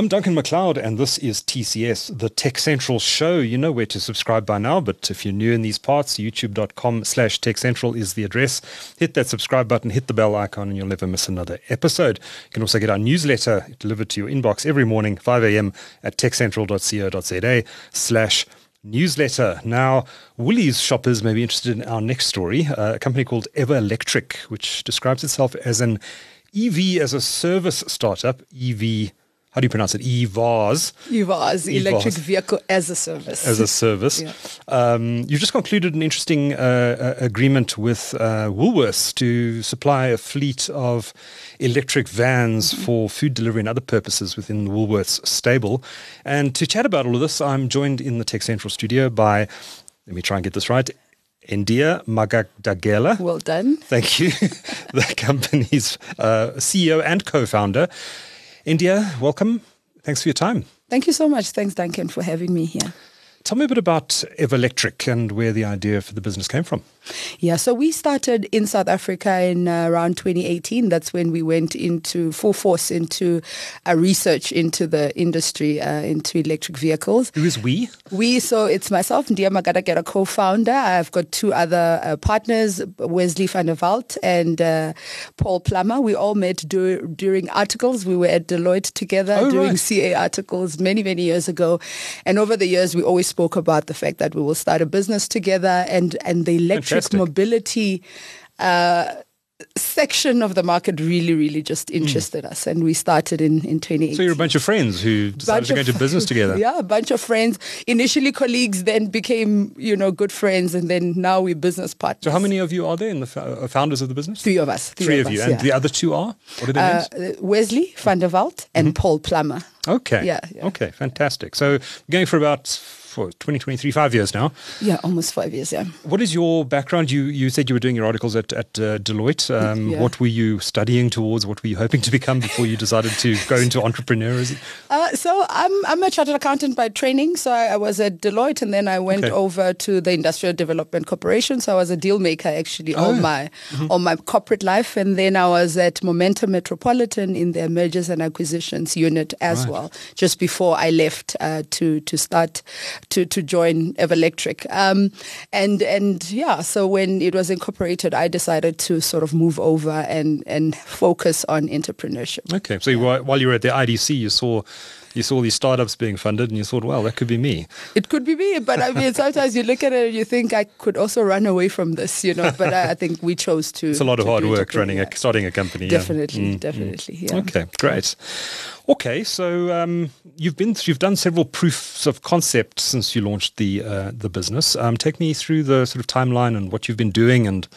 I'm Duncan McLeod, and this is TCS, the Tech Central show. You know where to subscribe by now, but if you're new in these parts, youtube.com slash Tech Central is the address. Hit that subscribe button, hit the bell icon, and you'll never miss another episode. You can also get our newsletter delivered to your inbox every morning, 5 a.m. at techcentral.co.za slash newsletter. Now, Woolies shoppers may be interested in our next story, uh, a company called Everlectric, which describes itself as an EV as a service startup, EV how do you pronounce it? EVaaS. EVaaS, Electric Vehicle as a Service. As a service. yeah. um, you've just concluded an interesting uh, uh, agreement with uh, Woolworths to supply a fleet of electric vans mm-hmm. for food delivery and other purposes within the Woolworths stable. And to chat about all of this, I'm joined in the Tech Central studio by, let me try and get this right, Ndia Magadagela. Well done. Thank you. the company's uh, CEO and co-founder. Ndia, welcome. Thanks for your time. Thank you so much. Thanks, Duncan, for having me here. Tell me a bit about Electric and where the idea for the business came from. Yeah, so we started in South Africa in uh, around 2018. That's when we went into full force into a research into the industry, uh, into electric vehicles. Who is we? We, so it's myself, Ndia Magadagela, co-founder. I've got two other uh, partners, Wesley van der Walt and uh, Paul Plummer. We all met do- during articles. We were at Deloitte together oh, doing right. CA articles many, many years ago. And over the years, we always spoke about the fact that we will start a business together and, and the electric Fantastic. mobility uh, section of the market really, really just hmm. interested mm. us. And we started in, in 2018. So you're a bunch of friends who decided to go into business together. Yeah, a bunch of friends. Initially colleagues, then became, you know, good friends. And then now we're business partners. So how many of you are there in the uh, founders of the business? Three of us. Three, three of, of, you. and yeah. the other two are? What are their uh, names? Wesley van der Walt and mm-hmm. Paul Plummer. Okay. Yeah, yeah. Okay, fantastic. So going for about for 2023, five years now. Yeah, almost five years, yeah. What is your background? You you said you were doing your articles at, at uh, Deloitte. Um, yeah. What were you studying towards? What were you hoping to become before you decided to go into entrepreneurism? Uh, so I'm, I'm a chartered accountant by training. So I, I was at Deloitte and then I went okay. over to the Industrial Development Corporation. So I was a deal maker actually oh. all my mm-hmm. all my corporate life. And then I was at Momentum Metropolitan in their mergers and acquisitions unit as right. well, just before I left uh, to to start to, to join Everlectric. Um, and, and yeah, so when it was incorporated, I decided to sort of move over and, and focus on entrepreneurship. Okay. So yeah. while you were at the IDC, you saw you saw these startups being funded and you thought, well, that could be me. It could be me, but I mean, sometimes you look at it and you think I could also run away from this, you know. But I, I think we chose to. It's a lot of hard work running a starting a company. Definitely, yeah. mm, definitely. Mm. Yeah. Okay, great. Okay, so um, you've been you've done several proofs of concept since you launched the uh, the business. Um, take me through the sort of timeline and what you've been doing and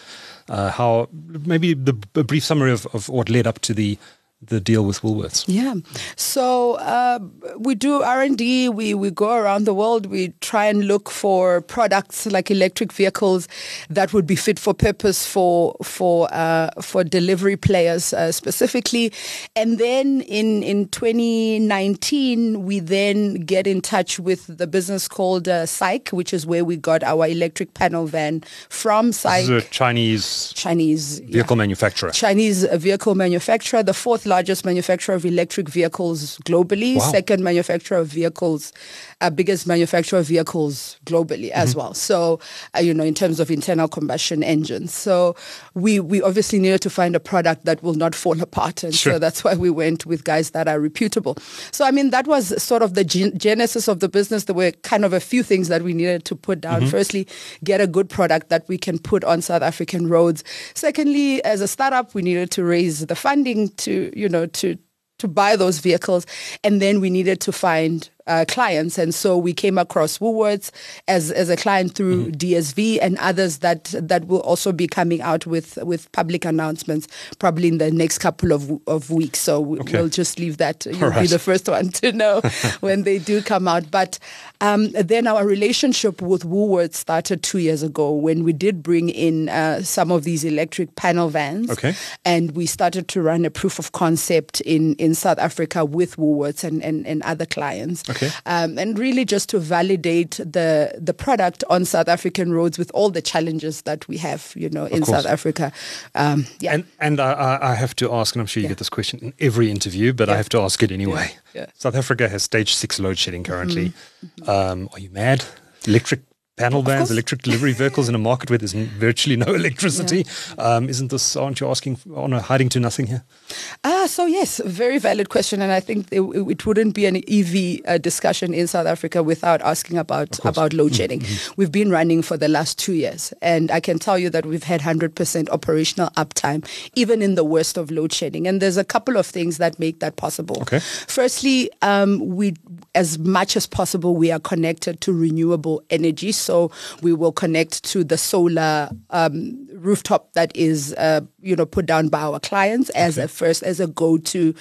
uh, how maybe the a brief summary of, of what led up to the the deal with Woolworths? Yeah, so uh, we do R and D. We we go around the world. We try and look for products like electric vehicles that would be fit for purpose for for uh, for delivery players uh, specifically. And then in in 2019, we then get in touch with the business called uh, SAIC, which is where we got our electric panel van from. SAIC, this is a Chinese Chinese vehicle yeah. manufacturer. Chinese vehicle manufacturer, the fourth largest manufacturer of electric vehicles globally, wow. second manufacturer of vehicles, uh, biggest manufacturer of vehicles globally mm-hmm. as well. So, uh, you know, in terms of internal combustion engines. So we, we obviously needed to find a product that will not fall apart. And sure. so that's why we went with guys that are reputable. So, I mean, that was sort of the gen- genesis of the business. There were kind of a few things that we needed to put down. Mm-hmm. Firstly, get a good product that we can put on South African roads. Secondly, as a startup, we needed to raise the funding to, you know, to to buy those vehicles. And then we needed to find uh, clients. And so we came across Woolworths as, as a client through mm-hmm. DSV and others that, that will also be coming out with, with public announcements probably in the next couple of, of weeks. So okay. we'll just leave that. You'll right. be the first one to know when they do come out. But um, then our relationship with Woolworths started two years ago when we did bring in uh, some of these electric panel vans. Okay. And we started to run a proof of concept in, in South Africa with Woolworths and, and, and other clients. Okay. Um, and really just to validate the the product on South African roads with all the challenges that we have, you know, in South Africa. Um, yeah. And and I, I have to ask, and I'm sure you yeah. get this question in every interview, but yeah. I have to ask it anyway. South Africa has stage six load shedding currently. Mm-hmm. Um, are you mad? Electric panel vans, electric delivery vehicles in a market where there's virtually no electricity. Yeah. Um, isn't this, aren't you asking on a hiding to nothing here? Ah, uh, so yes, very valid question. And I think it, it wouldn't be an EV uh, discussion in South Africa without asking about, about load shedding. Mm-hmm. We've been running for the last two years. And I can tell you that we've had 100% operational uptime, even in the worst of load shedding. And there's a couple of things that make that possible. Okay. Firstly, um, we, as much as possible, we are connected to renewable energy so we will connect to the solar um, rooftop that is, uh, you know, put down by our clients as okay. a first, as a go-to,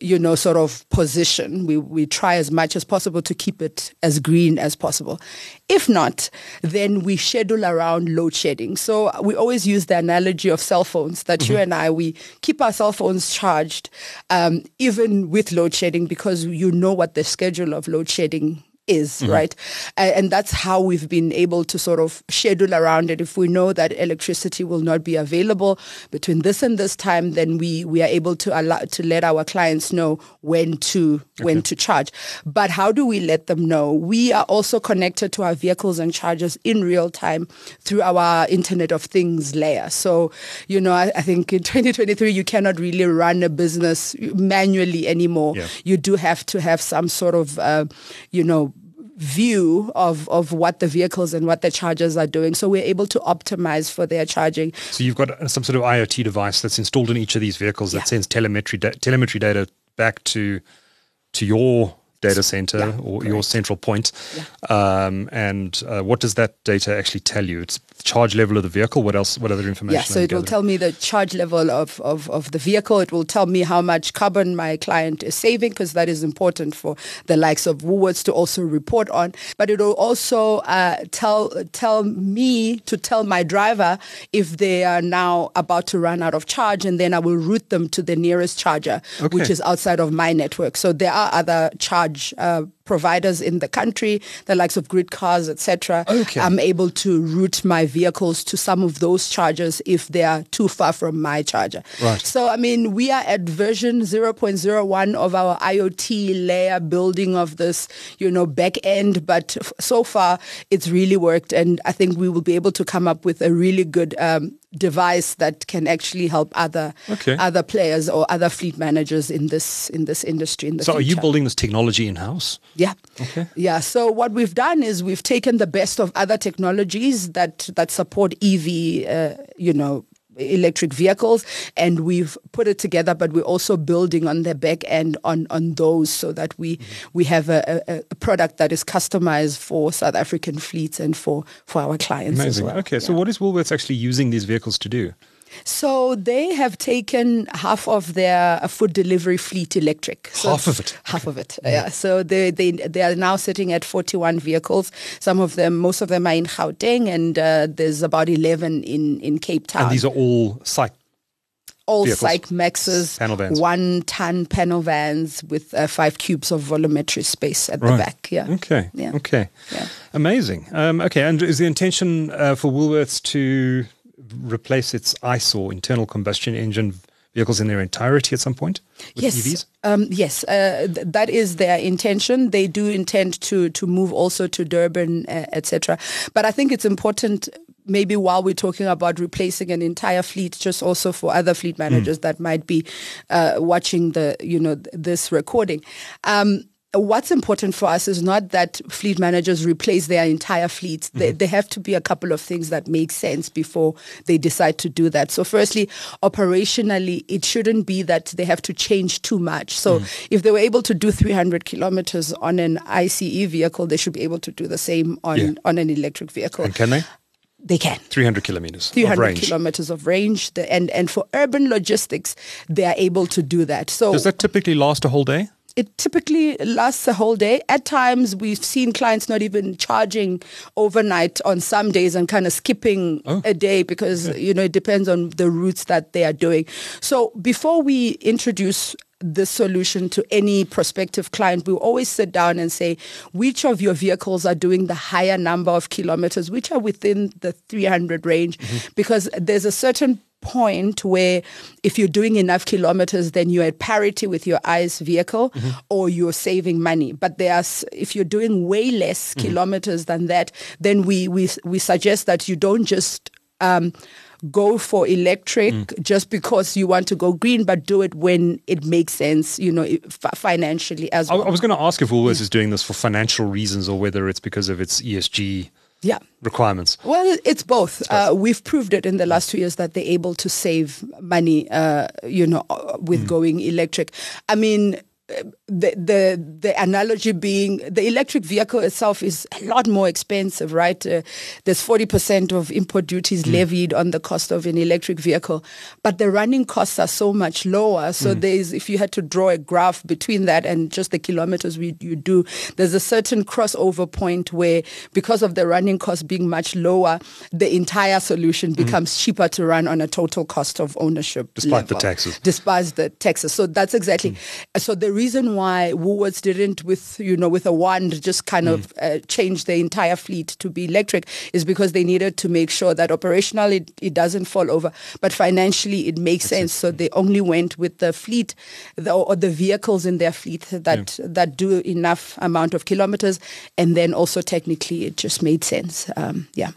you know, sort of position. We, we try as much as possible to keep it as green as possible. If not, then we schedule around load shedding. So we always use the analogy of cell phones that mm-hmm. you and I, we keep our cell phones charged um, even with load shedding because you know what the schedule of load shedding is, mm-hmm. right? And, and, that's how we've been able to sort of schedule around it. If we know that electricity will not be available between this and this time, then we, we are able to allow to let our clients know when to okay. when to charge. But how do we let them know? We are also connected to our vehicles and chargers in real time through our Internet of Things layer. So, you know, I, I think in 2023 you cannot really run a business manually anymore. Yeah. You do have to have some sort of, uh, you know, view of, of what the vehicles and what the chargers are doing. So we're able to optimize for their charging. So you've got uh, some sort of IoT device that's installed in each of these vehicles that yeah. sends telemetry da- telemetry data back to to your data center yeah, or correct. your central point. Yeah. Um, and uh, what does that data actually tell you? It's charge level of the vehicle. What else? What other information? Yeah, so it will tell me the charge level of, of, of the vehicle. It will tell me how much carbon my client is saving because that is important for the likes of Woolworths to also report on. But it will also uh, tell tell me to tell my driver if they are now about to run out of charge, and then I will route them to the nearest charger, okay. which is outside of my network. So there are other charge uh, providers in the country, the likes of GridCars, etc. Okay. I'm able to route my vehicles to some of those chargers if they are too far from my charger. Right. So, I mean, we are at version 0.01 of our IoT layer building of this, you know, back end, but f- so far it's really worked. And I think we will be able to come up with a really good um, device that can actually help other okay. other players or other fleet managers in this in this industry in the so future. are you building this technology in house yeah okay yeah so what we've done is we've taken the best of other technologies that that support ev uh, you know electric vehicles and we've put it together but we're also building on the back end on on those so that we mm-hmm. we have a, a, a, product that is customized for South African fleets and for for our clients Amazing. Well. Okay, so what is Woolworths actually using these vehicles to do? So they have taken half of their food delivery fleet electric. So half of it. Half of it. Yeah. yeah. So they, they they are now sitting at 41 vehicles. Some of them, most of them are in Gauteng, and uh, there's about 11 in in Cape Town. And these are all site all Vehicles. SAIC Maxus, panel vans. one ton panel vans with uh, five cubes of volumetry space at right. the back. Yeah. Okay. Yeah. Okay. Yeah. Amazing. Um, okay. And is the intention uh, for Woolworths to replace its ICE or internal combustion engine vehicles in their entirety at some point? yes? Um, yes, uh, th- that is their intention. They do intend to to move also to Durban, uh, etc. But I think it's important. Maybe while we're talking about replacing an entire fleet, just also for other fleet managers mm. that might be uh, watching the, you know, th- this recording. Um, what's important for us is not that fleet managers replace their entire fleet. Mm-hmm. They, there have to be a couple of things that make sense before they decide to do that. So firstly, operationally, it shouldn't be that they have to change too much. So mm. if they were able to do 300 kilometers on an ICE vehicle, they should be able to do the same on, yeah. on an electric vehicle. And can they? They can. 300 kilometers 300 of range. kilometers of range. The, and, and for urban logistics, they are able to do that. So Does that typically last a whole day? It typically lasts a whole day. At times, we've seen clients not even charging overnight on some days and kind of skipping oh. a day because, you know, it depends on the routes that they are doing. So before we introduce this solution to any prospective client, we always sit down and say, which of your vehicles are doing the higher number of kilometers, which are within the 300 range, mm-hmm. because there's a certain point where if you're doing enough kilometers then you're at parity with your ICE vehicle mm-hmm. or you're saving money but there's if you're doing way less mm-hmm. kilometers than that then we we we suggest that you don't just um, go for electric mm. just because you want to go green, but do it when it makes sense, you know, financially as well. I, I was going to ask if Woolworths yeah. is doing this for financial reasons or whether it's because of its ESG yeah. requirements? Well, it's both. Uh, we've proved it in the last two years that they're able to save money, uh, you know, uh, with mm. going electric. I mean, the the the analogy being the electric vehicle itself is a lot more expensive, right? Uh, there's 40% of import duties mm. levied on the cost of an electric vehicle, but the running costs are so much lower. So mm. there's if you had to draw a graph between that and just the kilometers we, you do, there's a certain crossover point where because of the running cost being much lower, the entire solution mm. becomes cheaper to run on a total cost of ownership, despite level, the taxes. Despite the taxes. So that's exactly. Mm. So the reason why Woolworths didn't, with you know, with a wand, just kind mm. of uh, change the entire fleet to be electric is because they needed to make sure that operationally it, it doesn't fall over, but financially it makes That's sense. It. So they only went with the fleet the, or the vehicles in their fleet that yeah. that do enough amount of kilometers, and then also technically it just made sense. Um, yeah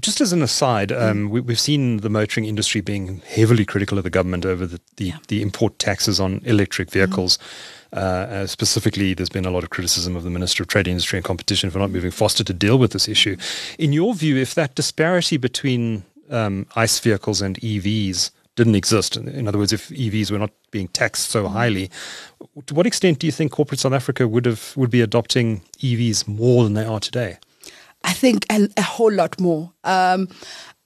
just as an aside, um, we, have seen the motoring industry being heavily critical of the government over the, the, yeah. the import taxes on electric vehicles. Mm-hmm. Uh, uh, specifically, there's been a lot of criticism of the Minister of Trade, Industry and Competition for not moving faster to deal with this issue. In your view, if that disparity between um, ICE vehicles and EVs didn't exist, in other words, if EVs were not being taxed so highly, to what extent do you think corporate South Africa would have would be adopting EVs more than they are today? I think a, a whole lot more. Um,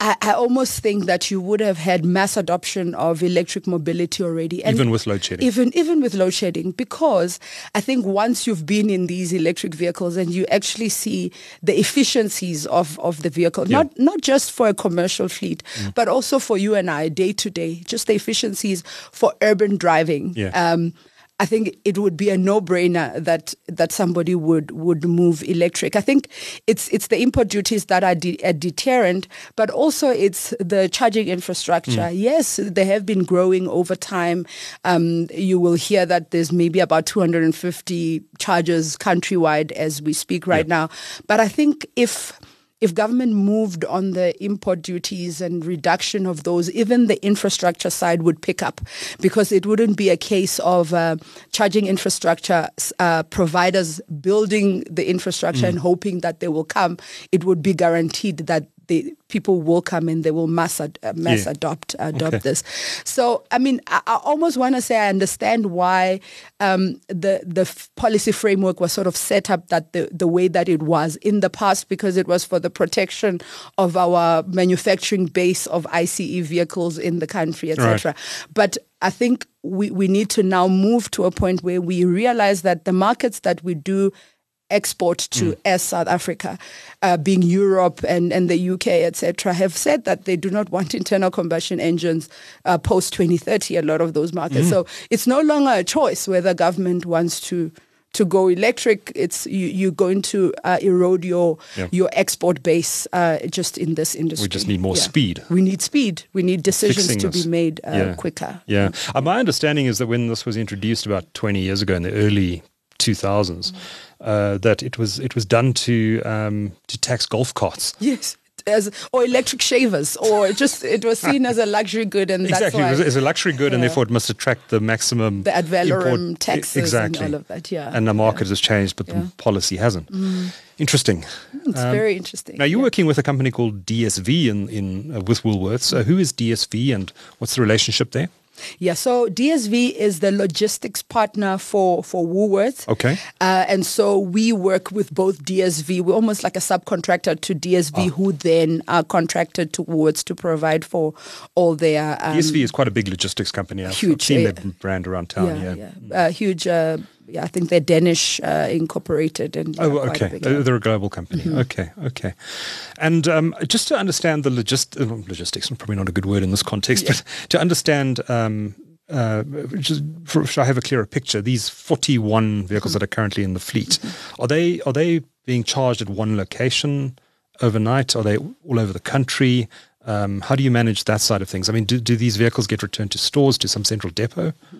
I, I, almost think that you would have had mass adoption of electric mobility already, and even with load shedding. Even even with load shedding, because I think once you've been in these electric vehicles and you actually see the efficiencies of, of the vehicle, yeah. not not just for a commercial fleet, mm. but also for you and I day to day, just the efficiencies for urban driving. Yeah. Um, I think it would be a no-brainer that that somebody would would move electric. I think it's it's the import duties that are de- a deterrent, but also it's the charging infrastructure. Mm. Yes, they have been growing over time. Um, you will hear that there's maybe about 250 chargers countrywide as we speak right yeah. now. But I think if if government moved on the import duties and reduction of those, even the infrastructure side would pick up because it wouldn't be a case of uh, charging infrastructure uh, providers building the infrastructure mm. and hoping that they will come. It would be guaranteed that the people will come in, they will mass ad, uh, mass yeah. adopt adopt okay. this. So I mean, I, I almost want to say I understand why um, the the f- policy framework was sort of set up that the the way that it was in the past because it was for the protection of our manufacturing base of ICE vehicles in the country, etc. Right. But I think we, we need to now move to a point where we realize that the markets that we do export to mm. as South Africa, uh, being Europe and, and the UK, etc., have said that they do not want internal combustion engines uh, post 2030, a lot of those markets. Mm. So it's no longer a choice whether government wants to to go electric, it's you, you're going to uh, erode your yeah. your export base uh, just in this industry. We just need more yeah. speed. We need speed. We need decisions Fixing to this. be made uh, yeah. quicker. Yeah. Uh, my understanding is that when this was introduced about 20 years ago in the early 2000s, mm uh, that it was it was done to um, to tax golf carts. Yes. As, or electric shavers, or just it was seen as a luxury good, and exactly was, it's a luxury good, yeah. and therefore it must attract the maximum the ad valorem taxes exactly. and all of that. Yeah, and the market yeah. has changed, but yeah. the policy hasn't. Mm. Interesting. It's um, very interesting. Now you're working with a company called DSV in in uh, with Woolworths. Uh, who is DSV, and what's the relationship there? Yeah, so DSV is the logistics partner for, for Woolworths. Okay. Uh, and so we work with both DSV. We're almost like a subcontractor to DSV, oh. who then are contracted to Woolworths to provide for all their. Um, DSV is quite a big logistics company. I've huge. seen uh, their brand around town. Yeah, yeah. yeah. Uh, huge. Yeah, I think they're Danish uh, incorporated. And oh, okay, a they're a global company. Mm-hmm. Okay, okay. And um, just to understand the logist- uh, logistics, probably not a good word in this context, yeah. but to understand um, uh, just for, should I have a clearer picture? These 41 vehicles mm-hmm. that are currently in the fleet, mm-hmm. are they are they being charged at one location overnight? Are they all over the country? Um, how do you manage that side of things? I mean, do, do these vehicles get returned to stores, to some central depot? Mm-hmm.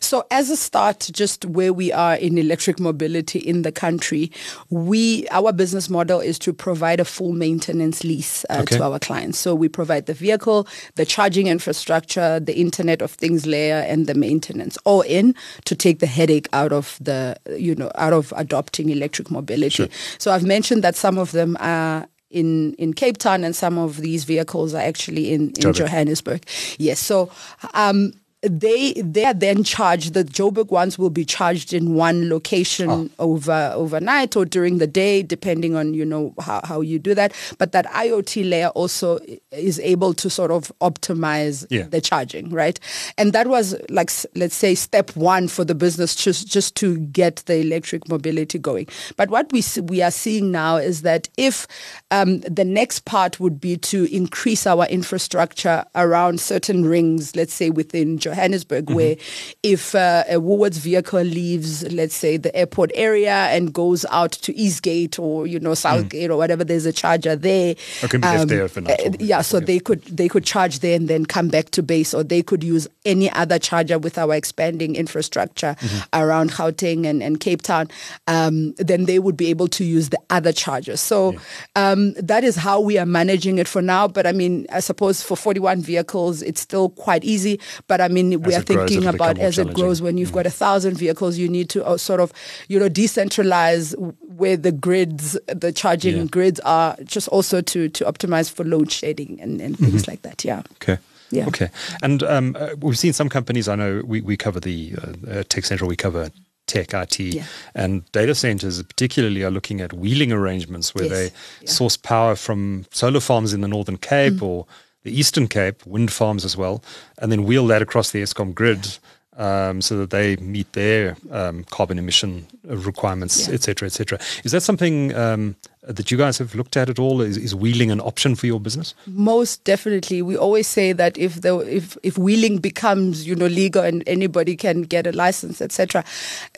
So as a start, just where we are in electric mobility in the country, we our business model is to provide a full maintenance lease uh, okay. to our clients. So we provide the vehicle, the charging infrastructure, the Internet of Things layer, and the maintenance all in to take the headache out of the you know out of adopting electric mobility. Sure. So I've mentioned that some of them are in, in Cape Town and some of these vehicles are actually in, in Johannesburg. Yes. So um, they they are then charged. The Joburg ones will be charged in one location oh. over overnight or during the day, depending on you know how, how you do that. But that IoT layer also is able to sort of optimize yeah. the charging, right? And that was like let's say step one for the business, just just to get the electric mobility going. But what we we are seeing now is that if um, the next part would be to increase our infrastructure around certain rings, let's say within Joburg Johannesburg, mm-hmm. where if uh, a Woolworths vehicle leaves, let's say, the airport area and goes out to Eastgate or you know Southgate mm. or whatever, there's a charger there. Okay, um, there for now. Uh, yeah, so they could they could charge there and then come back to base, or they could use any other charger with our expanding infrastructure mm-hmm. around Gauteng and, and Cape Town. Um, then they would be able to use the other chargers. So yeah. um, that is how we are managing it for now. But I mean, I suppose for 41 vehicles, it's still quite easy. But I mean mean, we are thinking about as it grows. When you've mm. got a thousand vehicles, you need to uh, sort of, you know, decentralize where the grids, the charging yeah. grids are, just also to to optimize for load shedding and, and mm-hmm. things like that. Yeah. Okay. Yeah. Okay. And um, uh, we've seen some companies. I know we we cover the uh, Tech Central. We cover tech, IT, yeah. and data centers particularly are looking at wheeling arrangements where yes. they yeah. source power from solar farms in the Northern Cape mm. or the Eastern Cape, wind farms as well, and then wheel that across the Eskom grid um, so that they meet their um, carbon emission requirements, etc., yeah. etc. Et is that something um, that you guys have looked at at all? Is, is wheeling an option for your business? Most definitely. We always say that if the if if wheeling becomes you know legal and anybody can get a license, etc.,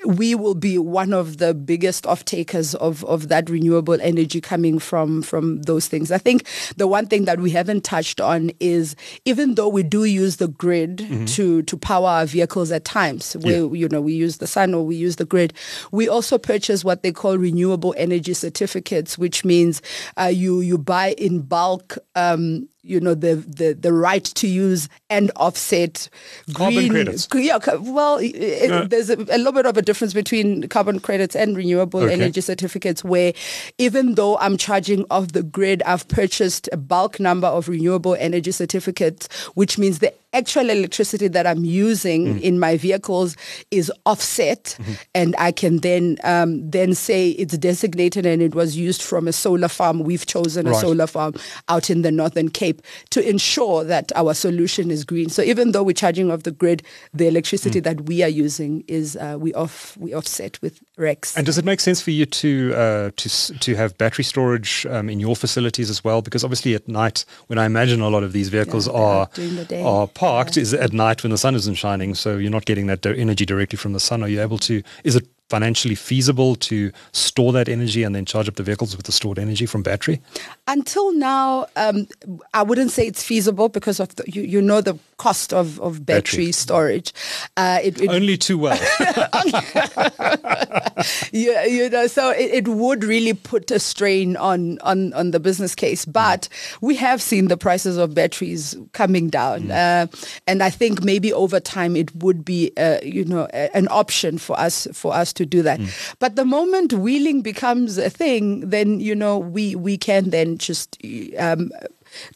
we will be one of the biggest off takers of of that renewable energy coming from from those things. I think the one thing that we haven't touched on is even though we do use the grid mm-hmm. to to power our vehicles at times, where yeah. you know we use the sun or we use the grid, we also purchase what they call renewable energy certificates which means uh, you you buy in bulk um, you know the, the the right to use and offset carbon green, credits. Yeah, well, it, there's a, a, little bit of a difference between carbon credits and renewable okay. energy certificates. Where even though I'm charging off the grid, I've purchased a bulk number of renewable energy certificates, which means the actual electricity that I'm using mm. in my vehicles is offset, mm-hmm. and I can then um, then say it's designated and it was used from a solar farm. We've chosen a solar farm out in the Northern Cape to ensure that our solution is green. So even though we're charging off the grid, the electricity mm. that we are using is uh, we off we offset with RECs. And does it make sense for you to uh, to to have battery storage um, in your facilities as well? Because obviously at night, when I imagine a lot of these vehicles yeah, are are parked, yeah. is at night when the sun isn't shining, so you're not getting that energy directly from the sun. Are you able to? Is it financially feasible to store that energy and then charge up the vehicles with the stored energy from battery? Until now, um, I wouldn't say it's feasible because of the, you, you know the cost of, of battery, battery. storage. Uh, it, it, Only too well. yeah, you know, so it, it, would really put a strain on, on, on the business case. But mm. we have seen the prices of batteries coming down. Mm. Uh, and I think maybe over time it would be, uh, you know, a, an option for us for us to do that. Mm. But the moment wheeling becomes a thing, then, you know, we, we can then just um,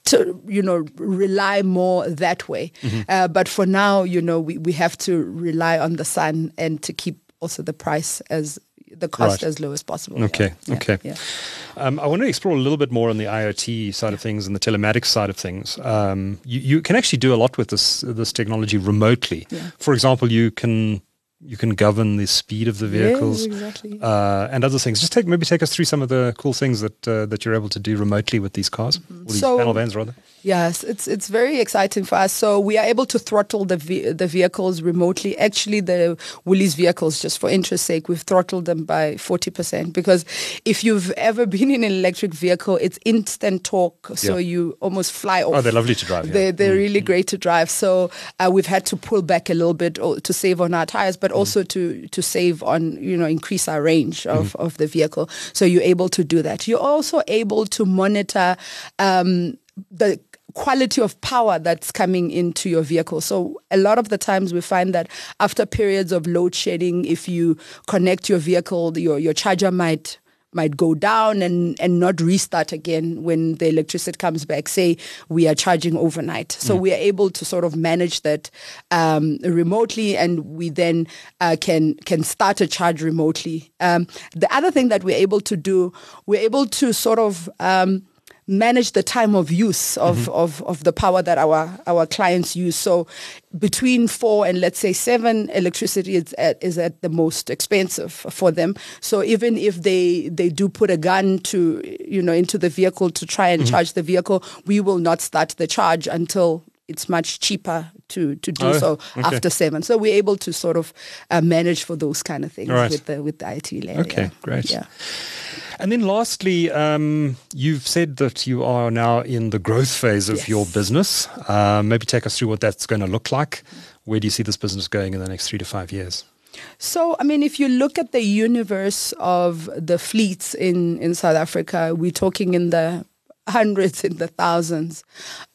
to you know rely more that way. Mm-hmm. Uh, but for now, you know, we, we have to rely on the sun and to keep also the price as the cost right. as low as possible. Okay, yeah. okay. Yeah. Um, I want to explore a little bit more on the IoT side of things and the telematics side of things. Um, you, you, can actually do a lot with this this technology remotely. For example, you can you can govern the speed of the vehicles yes, exactly. uh, and other things. Just take maybe take us through some of the cool things that uh, that you're able to do remotely with these cars, mm-hmm. or these so, panel vans rather. Yes, it's it's very exciting for us. So we are able to throttle the ve- the vehicles remotely. Actually, the Woolies vehicles, just for interest sake, we've throttled them by forty percent because if you've ever been in an electric vehicle, it's instant torque, so yeah. you almost fly off. Oh, they're lovely to drive. Yeah. They're they're mm-hmm. really great to drive. So uh, we've had to pull back a little bit to save on our tires, but mm-hmm. also to to save on you know increase our range of mm-hmm. of the vehicle. So you're able to do that. You're also able to monitor. Um, the quality of power that's coming into your vehicle. So a lot of the times we find that after periods of load shedding, if you connect your vehicle, your, your charger might might go down and, and not restart again when the electricity comes back. Say we are charging overnight. So mm. we are able to sort of manage that um, remotely and we then uh, can can start a charge remotely. Um, the other thing that we're able to do, we're able to sort of um, manage the time of use of, mm-hmm. of, of the power that our, our clients use. So between four and let's say seven, electricity is at, is at the most expensive for them. So even if they, they do put a gun to, you know, into the vehicle to try and mm-hmm. charge the vehicle, we will not start the charge until it's much cheaper to, to do oh, so okay. after seven. So we're able to sort of uh, manage for those kind of things right. with the with the IT layer. Okay, yeah. great. Yeah. And then lastly, um, you've said that you are now in the growth phase of yes. your business. Uh, maybe take us through what that's going to look like. Where do you see this business going in the next three to five years? So, I mean, if you look at the universe of the fleets in, in South Africa, we're talking in the hundreds in the thousands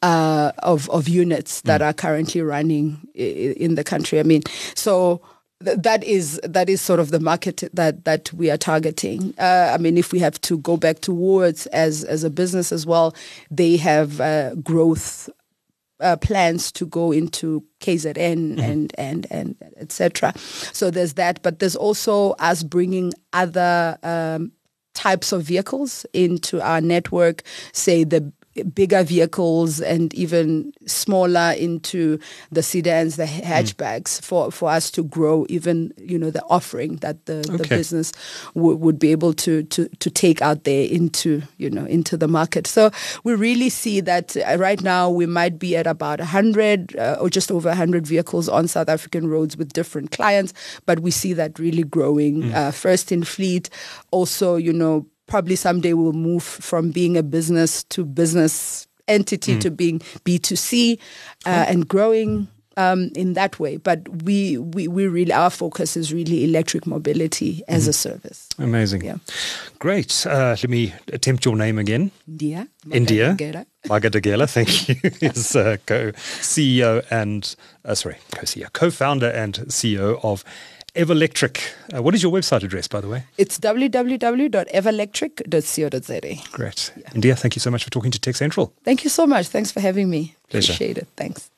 uh, of, of units that mm. are currently running in the country. I mean, so that is that is sort of the market that that we are targeting. Uh, I mean, if we have to go back towards as as a business as well, they have uh, growth uh, plans to go into KZN mm-hmm. and and and etc. So there's that, but there's also us bringing other. Um, types of vehicles into our network, say the bigger vehicles and even smaller into the sedans, the mm. hatchbacks mm. for, for us to grow even, you know, the offering that the, okay. the business w- would be able to, to, to take out there into, you know, into the market. So we really see that uh, right now we might be at about 100 uh, or just over 100 vehicles on South African roads with different clients, but we see that really growing mm. uh, first in fleet, also, you know, probably someday we'll move from being a business to business entity mm. to being B2C uh, and growing um, in that way. But we, we, we really, our focus is really electric mobility as mm. a service. Amazing. Yeah. Great. Uh, let me attempt your name again. Ndia. Ndia. Magadagela, thank you, is uh, co-CEO and, uh, sorry, co-CEO, co-founder and CEO of Everlectric. Uh, what is your website address, by the way? It's www.everlectric.co.za. Great. Yeah. Ndia, thank you so much for talking to Tech Central. Thank you so much. Thanks for having me. Pleasure. Appreciate it. Thanks.